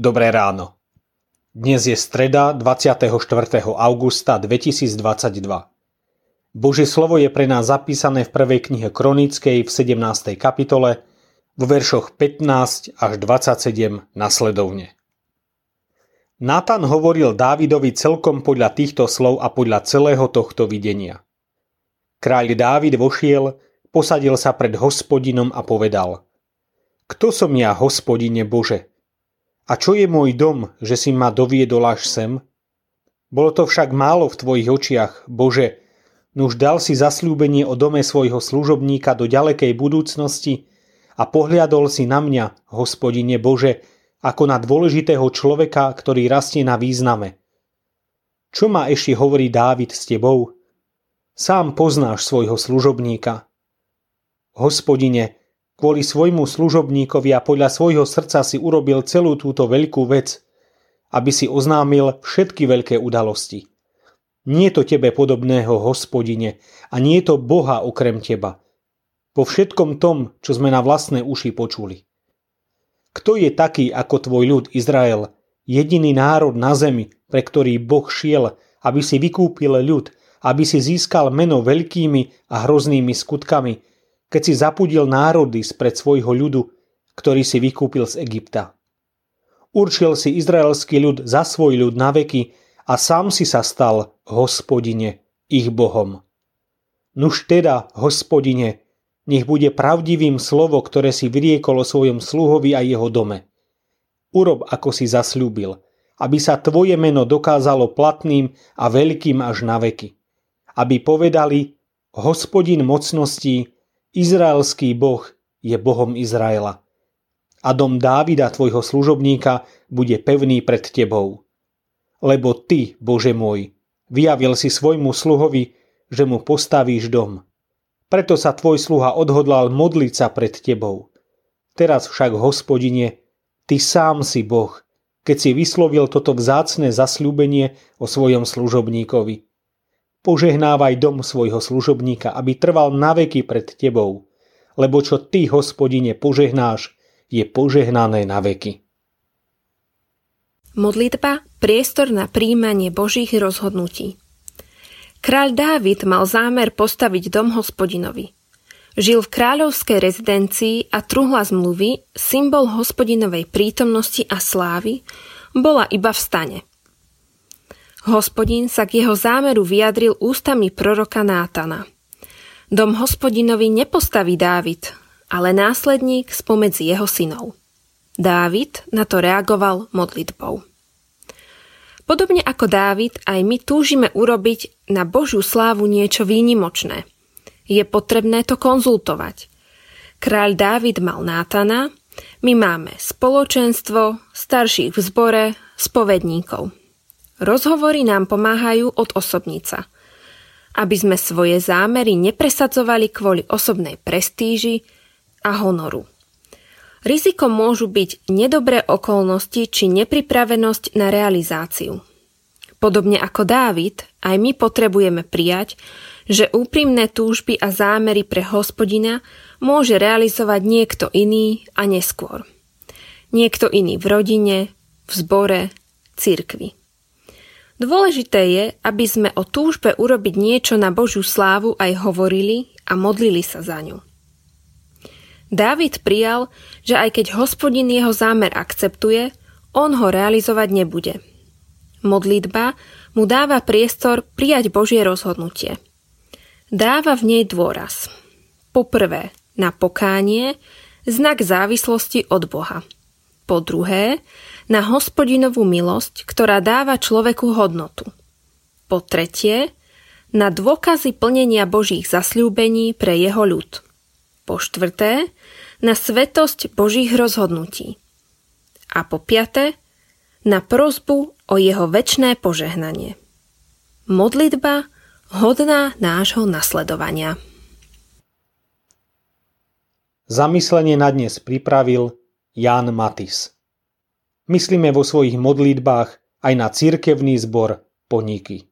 Dobré ráno. Dnes je streda 24. augusta 2022. Božie slovo je pre nás zapísané v prvej knihe Kronickej v 17. kapitole vo veršoch 15 až 27 nasledovne. Natan hovoril Dávidovi celkom podľa týchto slov a podľa celého tohto videnia. Kráľ Dávid vošiel, posadil sa pred hospodinom a povedal Kto som ja, hospodine Bože? A čo je môj dom, že si ma doviedol až sem? Bolo to však málo v tvojich očiach, Bože, nuž dal si zasľúbenie o dome svojho služobníka do ďalekej budúcnosti a pohliadol si na mňa, hospodine Bože, ako na dôležitého človeka, ktorý rastie na význame. Čo má ešte hovorí Dávid s tebou? Sám poznáš svojho služobníka. Hospodine, Kvôli svojmu služobníkovi a podľa svojho srdca si urobil celú túto veľkú vec, aby si oznámil všetky veľké udalosti. Nie je to tebe podobného, hospodine, a nie to Boha okrem teba. Po všetkom tom, čo sme na vlastné uši počuli. Kto je taký ako tvoj ľud Izrael, jediný národ na zemi, pre ktorý Boh šiel, aby si vykúpil ľud, aby si získal meno veľkými a hroznými skutkami, keď si zapudil národy spred svojho ľudu, ktorý si vykúpil z Egypta. Určil si izraelský ľud za svoj ľud na veky a sám si sa stal, hospodine, ich Bohom. Nuž teda, hospodine, nech bude pravdivým slovo, ktoré si vyriekol o svojom sluhovi a jeho dome. Urob, ako si zasľúbil, aby sa tvoje meno dokázalo platným a veľkým až na veky. Aby povedali, hospodin mocností, Izraelský Boh je Bohom Izraela. A dom Dávida, tvojho služobníka, bude pevný pred tebou. Lebo ty, Bože môj, vyjavil si svojmu sluhovi, že mu postavíš dom. Preto sa tvoj sluha odhodlal modliť sa pred tebou. Teraz však, hospodine, ty sám si Boh, keď si vyslovil toto vzácne zasľúbenie o svojom služobníkovi. Požehnávaj dom svojho služobníka, aby trval na veky pred tebou, lebo čo ty, hospodine, požehnáš, je požehnané na veky. Modlitba – priestor na príjmanie Božích rozhodnutí. Kráľ Dávid mal zámer postaviť dom hospodinovi. Žil v kráľovskej rezidencii a truhla zmluvy, symbol hospodinovej prítomnosti a slávy, bola iba v stane – Hospodin sa k jeho zámeru vyjadril ústami proroka Nátana. Dom hospodinovi nepostaví Dávid, ale následník spomedzi jeho synov. Dávid na to reagoval modlitbou. Podobne ako Dávid, aj my túžime urobiť na Božiu slávu niečo výnimočné. Je potrebné to konzultovať. Kráľ Dávid mal Nátana, my máme spoločenstvo, starších v zbore, spovedníkov – Rozhovory nám pomáhajú od osobnica. Aby sme svoje zámery nepresadzovali kvôli osobnej prestíži a honoru. Rizikom môžu byť nedobré okolnosti či nepripravenosť na realizáciu. Podobne ako Dávid, aj my potrebujeme prijať, že úprimné túžby a zámery pre hospodina môže realizovať niekto iný a neskôr. Niekto iný v rodine, v zbore, cirkvi. Dôležité je, aby sme o túžbe urobiť niečo na Božiu slávu aj hovorili a modlili sa za ňu. Dávid prijal, že aj keď hospodin jeho zámer akceptuje, on ho realizovať nebude. Modlitba mu dáva priestor prijať Božie rozhodnutie. Dáva v nej dôraz. Poprvé na pokánie, znak závislosti od Boha. Po druhé, na hospodinovú milosť, ktorá dáva človeku hodnotu. Po tretie, na dôkazy plnenia Božích zasľúbení pre jeho ľud. Po štvrté, na svetosť Božích rozhodnutí. A po piaté, na prozbu o jeho väčšné požehnanie. Modlitba hodná nášho nasledovania. Zamyslenie na dnes pripravil Ján Matis myslíme vo svojich modlitbách aj na cirkevný zbor you